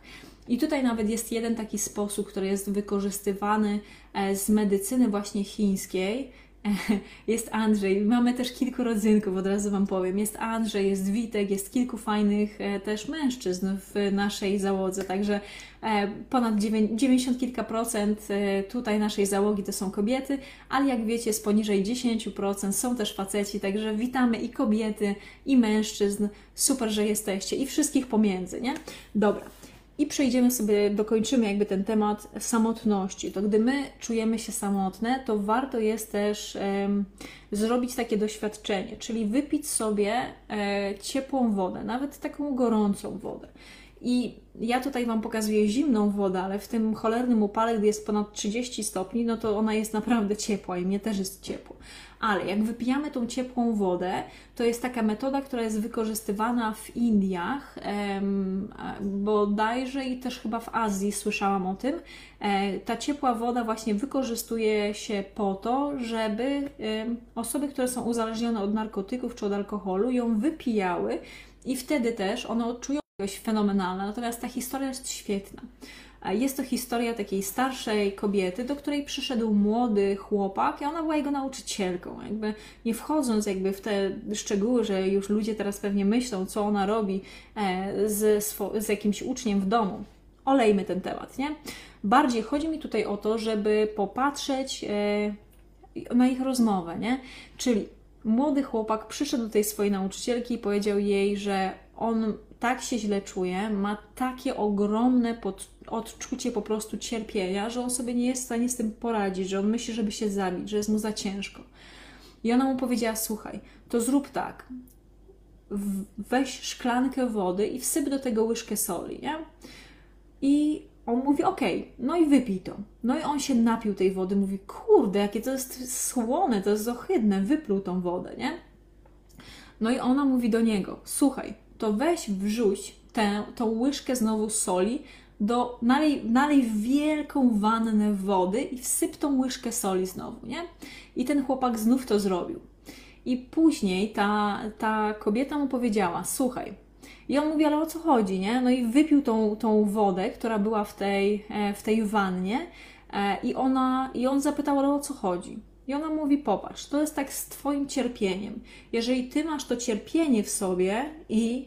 I tutaj nawet jest jeden taki sposób, który jest wykorzystywany e, z medycyny właśnie chińskiej. Jest Andrzej, mamy też kilku rodzynków, od razu Wam powiem. Jest Andrzej, jest Witek, jest kilku fajnych e, też mężczyzn w naszej załodze, także e, ponad 90 kilka procent tutaj naszej załogi to są kobiety, ale jak wiecie, z poniżej 10% są też faceci, także witamy i kobiety, i mężczyzn. Super, że jesteście i wszystkich pomiędzy, nie? Dobra. I przejdziemy sobie, dokończymy jakby ten temat samotności. To gdy my czujemy się samotne, to warto jest też um, zrobić takie doświadczenie, czyli wypić sobie e, ciepłą wodę, nawet taką gorącą wodę. I ja tutaj Wam pokazuję zimną wodę, ale w tym cholernym upale, gdy jest ponad 30 stopni, no to ona jest naprawdę ciepła i mnie też jest ciepło. Ale jak wypijamy tą ciepłą wodę, to jest taka metoda, która jest wykorzystywana w Indiach, bodajże i też chyba w Azji słyszałam o tym. E, ta ciepła woda właśnie wykorzystuje się po to, żeby osoby, które są uzależnione od narkotyków czy od alkoholu, ją wypijały i wtedy też one odczują coś fenomenalne. Natomiast ta historia jest świetna. Jest to historia takiej starszej kobiety, do której przyszedł młody chłopak i ona była jego nauczycielką. Jakby nie wchodząc jakby w te szczegóły, że już ludzie teraz pewnie myślą, co ona robi e, z, z jakimś uczniem w domu. Olejmy ten temat, nie? Bardziej chodzi mi tutaj o to, żeby popatrzeć e, na ich rozmowę, nie? Czyli młody chłopak przyszedł do tej swojej nauczycielki i powiedział jej, że on tak się źle czuje, ma takie ogromne pod, odczucie po prostu cierpienia, że on sobie nie jest w stanie z tym poradzić, że on myśli, żeby się zabić, że jest mu za ciężko. I ona mu powiedziała: Słuchaj, to zrób tak. Weź szklankę wody i wsyp do tego łyżkę soli, nie? I on mówi: Okej, okay, no i wypij to. No i on się napił tej wody, mówi: Kurde, jakie to jest słone, to jest ohydne, wypluł tą wodę, nie? No i ona mówi do niego: Słuchaj, to weź wrzuć tę, tą łyżkę znowu soli, do, nalej, nalej wielką wannę wody i wsyp tą łyżkę soli znowu, nie? I ten chłopak znów to zrobił. I później ta, ta kobieta mu powiedziała, słuchaj, i on mówi, ale o co chodzi, nie? No i wypił tą, tą wodę, która była w tej, e, w tej wannie e, i, ona, i on zapytał, ale o co chodzi? I ona mówi: Popatrz, to jest tak z Twoim cierpieniem. Jeżeli Ty masz to cierpienie w sobie i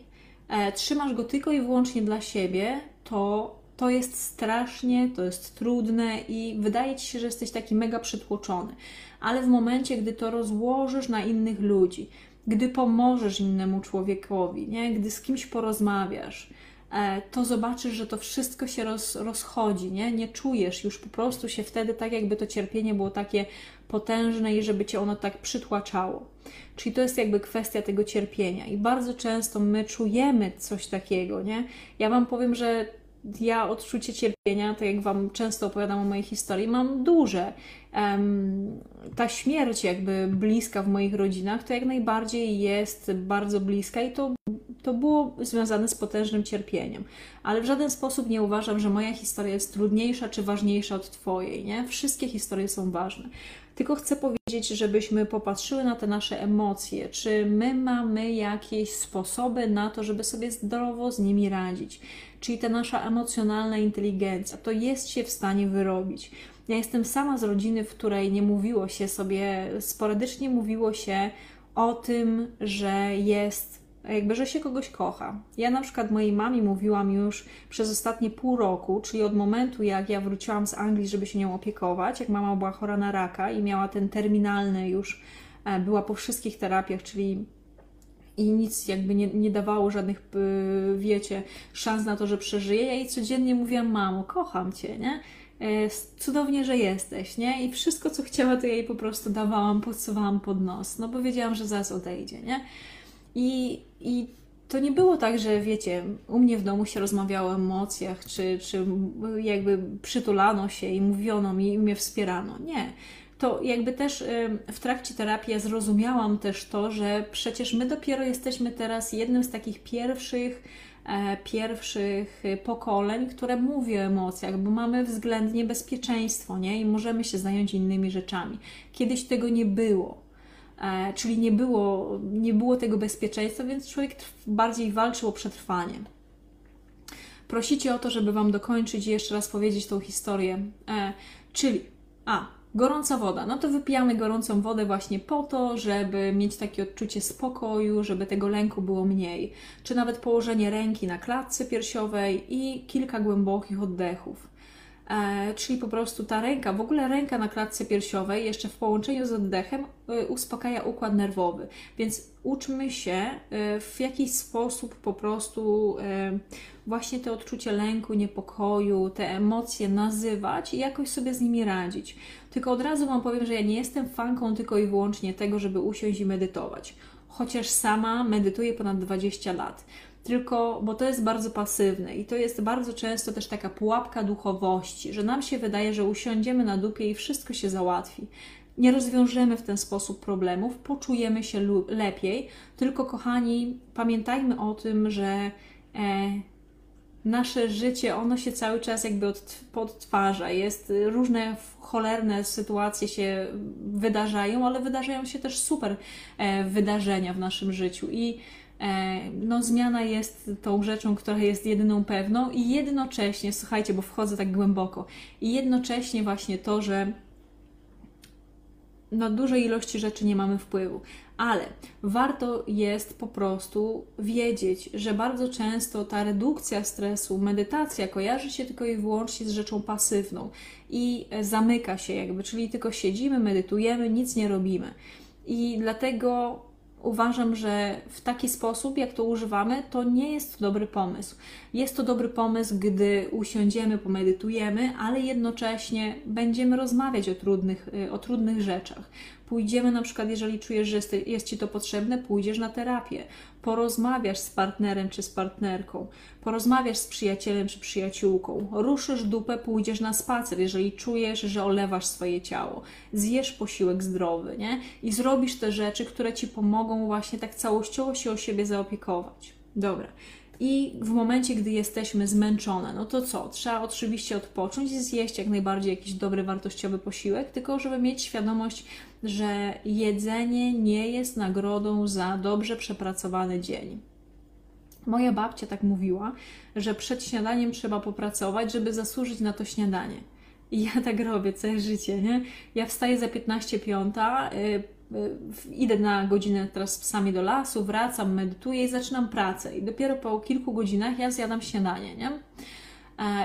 e, trzymasz go tylko i wyłącznie dla siebie, to to jest strasznie, to jest trudne i wydaje Ci się, że jesteś taki mega przytłoczony. Ale w momencie, gdy to rozłożysz na innych ludzi, gdy pomożesz innemu człowiekowi, nie? gdy z kimś porozmawiasz, to zobaczysz, że to wszystko się roz, rozchodzi, nie? nie czujesz już po prostu się wtedy tak, jakby to cierpienie było takie potężne i żeby cię ono tak przytłaczało. Czyli to jest jakby kwestia tego cierpienia. I bardzo często my czujemy coś takiego, nie? Ja Wam powiem, że ja odczucie cierpienia, tak jak Wam często opowiadam o mojej historii, mam duże. Ta śmierć jakby bliska w moich rodzinach, to jak najbardziej jest bardzo bliska i to to było związane z potężnym cierpieniem. Ale w żaden sposób nie uważam, że moja historia jest trudniejsza czy ważniejsza od Twojej. Nie? Wszystkie historie są ważne. Tylko chcę powiedzieć, żebyśmy popatrzyły na te nasze emocje. Czy my mamy jakieś sposoby na to, żeby sobie zdrowo z nimi radzić? Czyli ta nasza emocjonalna inteligencja, to jest się w stanie wyrobić. Ja jestem sama z rodziny, w której nie mówiło się sobie, sporadycznie mówiło się o tym, że jest jakby, że się kogoś kocha. Ja na przykład mojej mamie mówiłam już przez ostatnie pół roku, czyli od momentu jak ja wróciłam z Anglii, żeby się nią opiekować, jak mama była chora na raka i miała ten terminalny już, e, była po wszystkich terapiach, czyli i nic jakby nie, nie dawało żadnych, e, wiecie, szans na to, że przeżyje. Ja jej codziennie mówiłam, mamo, kocham Cię, nie? E, cudownie, że jesteś, nie? I wszystko, co chciała, to jej po prostu dawałam, podsuwałam pod nos, no bo wiedziałam, że zaraz odejdzie, nie? I, I to nie było tak, że wiecie, u mnie w domu się rozmawiało o emocjach, czy, czy jakby przytulano się i mówiono mi i mnie wspierano. Nie. To jakby też w trakcie terapii ja zrozumiałam też to, że przecież my dopiero jesteśmy teraz jednym z takich pierwszych pierwszych pokoleń, które mówi o emocjach, bo mamy względnie bezpieczeństwo, nie? I możemy się zająć innymi rzeczami. Kiedyś tego nie było. E, czyli nie było, nie było tego bezpieczeństwa, więc człowiek bardziej walczył o przetrwanie. Prosicie o to, żeby Wam dokończyć i jeszcze raz powiedzieć tą historię. E, czyli, a, gorąca woda. No to wypijamy gorącą wodę właśnie po to, żeby mieć takie odczucie spokoju, żeby tego lęku było mniej. Czy nawet położenie ręki na klatce piersiowej i kilka głębokich oddechów. E, czyli po prostu ta ręka, w ogóle ręka na klatce piersiowej, jeszcze w połączeniu z oddechem, e, uspokaja układ nerwowy. Więc uczmy się e, w jakiś sposób po prostu właśnie te odczucie lęku, niepokoju, te emocje nazywać i jakoś sobie z nimi radzić. Tylko od razu Wam powiem, że ja nie jestem fanką tylko i wyłącznie tego, żeby usiąść i medytować. Chociaż sama medytuję ponad 20 lat tylko bo to jest bardzo pasywne i to jest bardzo często też taka pułapka duchowości, że nam się wydaje, że usiądziemy na dupie i wszystko się załatwi. Nie rozwiążemy w ten sposób problemów, poczujemy się lepiej, tylko kochani, pamiętajmy o tym, że e, nasze życie, ono się cały czas jakby od, podtwarza. Jest różne cholerne sytuacje się wydarzają, ale wydarzają się też super e, wydarzenia w naszym życiu i no, zmiana jest tą rzeczą, która jest jedyną pewną i jednocześnie, słuchajcie, bo wchodzę tak głęboko, i jednocześnie właśnie to, że na dużej ilości rzeczy nie mamy wpływu, ale warto jest po prostu wiedzieć, że bardzo często ta redukcja stresu, medytacja kojarzy się tylko i wyłącznie z rzeczą pasywną i zamyka się jakby, czyli tylko siedzimy, medytujemy, nic nie robimy. I dlatego uważam, że w taki sposób, jak to używamy, to nie jest to dobry pomysł. Jest to dobry pomysł, gdy usiądziemy, pomedytujemy, ale jednocześnie będziemy rozmawiać o trudnych, y, o trudnych rzeczach. Pójdziemy na przykład, jeżeli czujesz, że jest, jest Ci to potrzebne, pójdziesz na terapię, porozmawiasz z partnerem czy z partnerką, porozmawiasz z przyjacielem czy przyjaciółką, ruszysz dupę, pójdziesz na spacer, jeżeli czujesz, że olewasz swoje ciało, zjesz posiłek zdrowy, nie? I zrobisz te rzeczy, które Ci pomogą właśnie tak całościowo się o siebie zaopiekować. Dobra. I w momencie, gdy jesteśmy zmęczone, no to co? Trzeba oczywiście odpocząć i zjeść jak najbardziej jakiś dobry, wartościowy posiłek, tylko żeby mieć świadomość, że jedzenie nie jest nagrodą za dobrze przepracowany dzień. Moja babcia tak mówiła, że przed śniadaniem trzeba popracować, żeby zasłużyć na to śniadanie. I ja tak robię całe życie, nie? Ja wstaję za 15 piąta, yy, idę na godzinę teraz sami do lasu, wracam, medytuję i zaczynam pracę. I dopiero po kilku godzinach ja zjadam śniadanie, nie?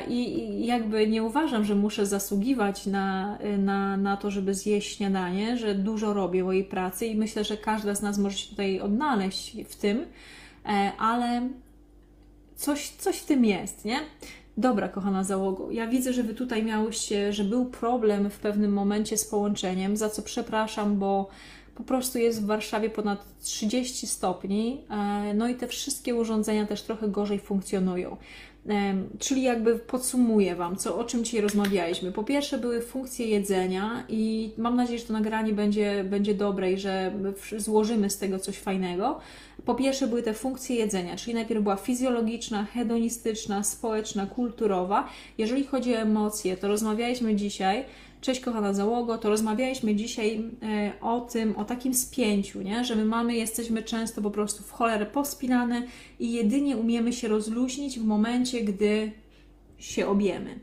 I jakby nie uważam, że muszę zasługiwać na, na, na to, żeby zjeść śniadanie, że dużo robię mojej pracy i myślę, że każda z nas może się tutaj odnaleźć w tym, e, ale coś, coś w tym jest, nie? Dobra, kochana załogo, ja widzę, że Wy tutaj miałyście, że był problem w pewnym momencie z połączeniem, za co przepraszam, bo po prostu jest w Warszawie ponad 30 stopni, e, no i te wszystkie urządzenia też trochę gorzej funkcjonują. Czyli jakby podsumuję Wam, co, o czym dzisiaj rozmawialiśmy. Po pierwsze były funkcje jedzenia i mam nadzieję, że to nagranie będzie, będzie dobre i że złożymy z tego coś fajnego. Po pierwsze były te funkcje jedzenia, czyli najpierw była fizjologiczna, hedonistyczna, społeczna, kulturowa. Jeżeli chodzi o emocje, to rozmawialiśmy dzisiaj Cześć kochana załogo, to rozmawialiśmy dzisiaj e, o tym, o takim spięciu, nie? że my mamy, jesteśmy często po prostu w cholerę pospinane i jedynie umiemy się rozluźnić w momencie, gdy się objemy.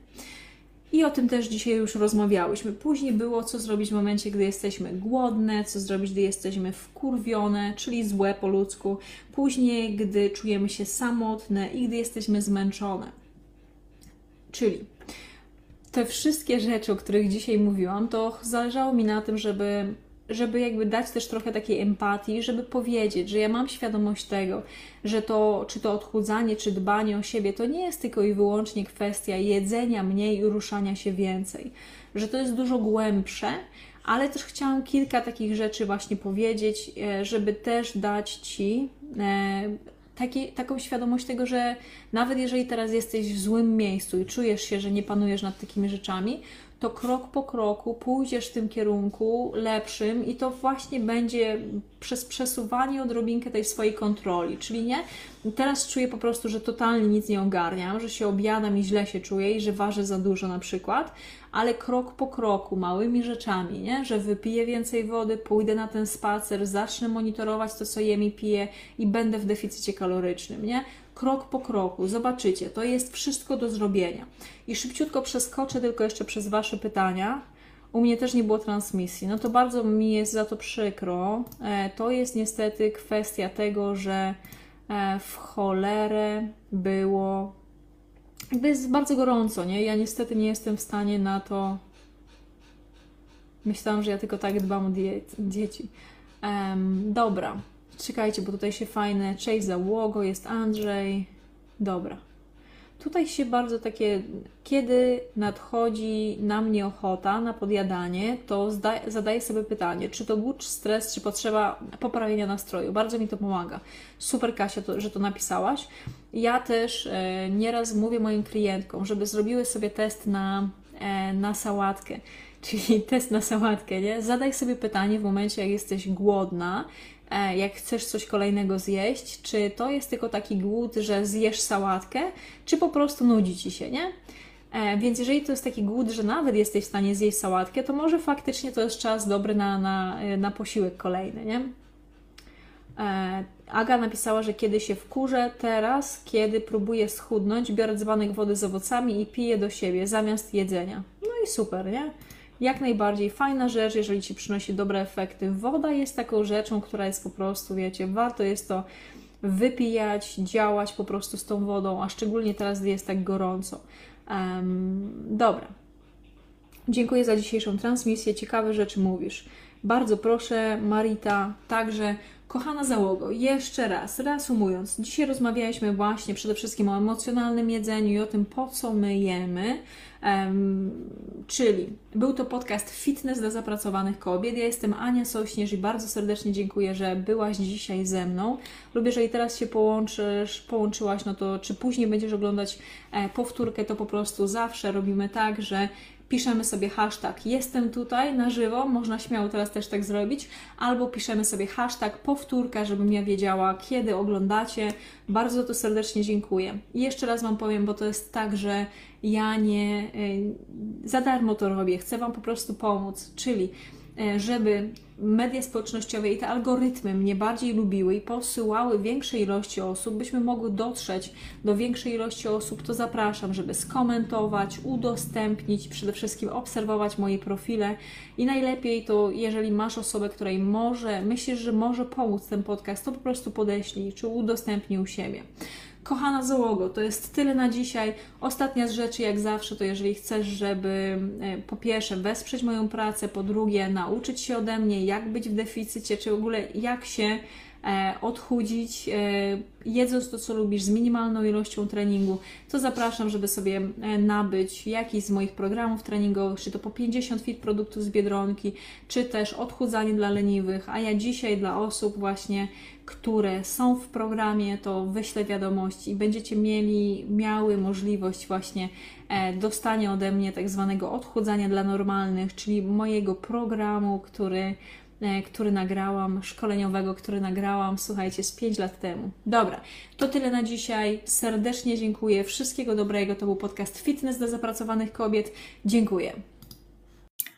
I o tym też dzisiaj już rozmawiałyśmy. Później było, co zrobić w momencie, gdy jesteśmy głodne, co zrobić, gdy jesteśmy wkurwione, czyli złe po ludzku. Później, gdy czujemy się samotne i gdy jesteśmy zmęczone. Czyli te wszystkie rzeczy, o których dzisiaj mówiłam, to zależało mi na tym, żeby, żeby jakby dać też trochę takiej empatii, żeby powiedzieć, że ja mam świadomość tego, że to, czy to odchudzanie, czy dbanie o siebie, to nie jest tylko i wyłącznie kwestia jedzenia mniej i ruszania się więcej, że to jest dużo głębsze, ale też chciałam kilka takich rzeczy właśnie powiedzieć, e, żeby też dać Ci e, taki, taką świadomość tego, że nawet jeżeli teraz jesteś w złym miejscu i czujesz się, że nie panujesz nad takimi rzeczami, to krok po kroku pójdziesz w tym kierunku lepszym i to właśnie będzie przez przesuwanie odrobinkę tej swojej kontroli. Czyli nie, teraz czuję po prostu, że totalnie nic nie ogarniam, że się objadam i źle się czuję i że ważę za dużo na przykład, ale krok po kroku, małymi rzeczami, nie? że wypiję więcej wody, pójdę na ten spacer, zacznę monitorować to, co jem i piję i będę w deficycie kalorycznym. Nie? krok po kroku. Zobaczycie, to jest wszystko do zrobienia. I szybciutko przeskoczę tylko jeszcze przez Wasze pytania. U mnie też nie było transmisji. No to bardzo mi jest za to przykro. E, to jest niestety kwestia tego, że e, w cholerę było jakby jest bardzo gorąco, nie? Ja niestety nie jestem w stanie na to. Myślałam, że ja tylko tak dbam o die dzieci. Um, dobra, czekajcie, bo tutaj się fajne. Cześć załogo, jest Andrzej. Dobra. Tutaj się bardzo takie, kiedy nadchodzi na mnie ochota na podjadanie, to zadaję sobie pytanie, czy to czy stres, czy potrzeba poprawienia nastroju. Bardzo mi to pomaga. Super Kasia, to, że to napisałaś. Ja też e, nieraz mówię moim klientkom, żeby zrobiły sobie test na, e, na sałatkę czyli test na sałatkę, nie? Zadaj sobie pytanie w momencie, jak jesteś głodna, jak chcesz coś kolejnego zjeść, czy to jest tylko taki głód, że zjesz sałatkę, czy po prostu nudzi ci się, nie? E, więc jeżeli to jest taki głód, że nawet jesteś w stanie zjeść sałatkę, to może faktycznie to jest czas dobry na, na, na posiłek kolejny, nie? E, Aga napisała, że kiedy się wkurzę, teraz, kiedy próbuję schudnąć, biorę dzbanek wody z owocami i piję do siebie zamiast jedzenia. No i super, nie? Jak najbardziej fajna rzecz, jeżeli Ci przynosi dobre efekty. Woda jest taką rzeczą, która jest po prostu, wiecie, warto jest to wypijać, działać po prostu z tą wodą, a szczególnie teraz, gdy jest tak gorąco. Um, dobra. Dziękuję za dzisiejszą transmisję. Ciekawe rzeczy mówisz. Bardzo proszę, Marita, także kochana załogo, jeszcze raz, reasumując, dzisiaj rozmawialiśmy właśnie przede wszystkim o emocjonalnym jedzeniu i o tym, po co my jemy. Um, czyli był to podcast Fitness dla zapracowanych kobiet. Ja jestem Ania Sośnierz i bardzo serdecznie dziękuję, że byłaś dzisiaj ze mną. Lub jeżeli teraz się połączysz, połączyłaś, no to czy później będziesz oglądać e, powtórkę, to po prostu zawsze robimy tak, że piszemy sobie hashtag jestem tutaj na żywo, można śmiało teraz też tak zrobić, albo piszemy sobie hashtag powtórka, żebym ja wiedziała, kiedy oglądacie. Bardzo to serdecznie dziękuję. I jeszcze raz Wam powiem, bo to jest tak, że ja nie y, za darmo to robię, chcę Wam po prostu pomóc, czyli żeby media społecznościowe i te algorytmy mnie bardziej lubiły i posyłały większej ilości osób, byśmy mogły dotrzeć do większej ilości osób, to zapraszam, żeby skomentować, udostępnić, przede wszystkim obserwować moje profile i najlepiej to, jeżeli masz osobę, której może, myślisz, że może pomóc ten podcast, to po prostu podeślij czy udostępnij u siebie. Kochana załogo, to jest tyle na dzisiaj. Ostatnia z rzeczy, jak zawsze, to jeżeli chcesz, żeby e, po pierwsze wesprzeć moją pracę, po drugie nauczyć się ode mnie, jak być w deficycie, czy w ogóle jak się odchudzić, e, jedząc to, co lubisz, z minimalną ilością treningu, to zapraszam, żeby sobie e, nabyć jakiś z moich programów treningowych, czy to po 50 fit produktów z Biedronki, czy też odchudzanie dla leniwych, a ja dzisiaj dla osób właśnie, które są w programie, to wyślę wiadomość i będziecie mieli, miały możliwość właśnie dostania ode mnie tak zwanego odchudzania dla normalnych, czyli mojego programu, który E, który nagrałam, szkoleniowego, który nagrałam, słuchajcie, z 5 lat temu. Dobra, to tyle na dzisiaj. Serdecznie dziękuję. Wszystkiego dobrego. To był podcast Fitness dla zapracowanych kobiet. Dziękuję.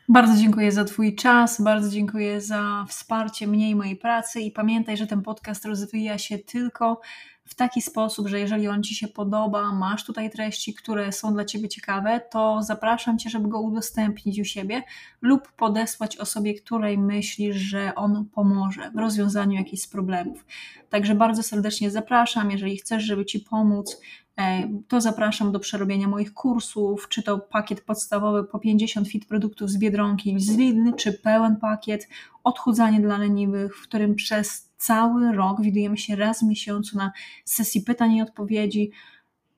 Bardzo dziękuję za Twój czas, bardzo dziękuję za wsparcie mnie i mojej pracy i pamiętaj, że ten podcast rozwija się tylko w taki sposób, że jeżeli on Ci się podoba, masz tutaj treści, które są dla Ciebie ciekawe, to zapraszam Cię, żeby go udostępnić u siebie lub podesłać osobie, której myślisz, że on pomoże w rozwiązaniu jakichś problemów. Także bardzo serdecznie zapraszam, jeżeli chcesz, żeby Ci pomóc, to zapraszam do przerobienia moich kursów, czy to pakiet podstawowy po 50 fit produktów z Biedronki z Lidl, czy pełen pakiet odchudzanie dla leniwych, w którym przez cały rok widujemy się raz w miesiącu na sesji pytań i odpowiedzi.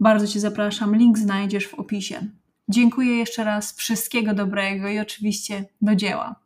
Bardzo Cię zapraszam, link znajdziesz w opisie. Dziękuję jeszcze raz, wszystkiego dobrego i oczywiście do dzieła.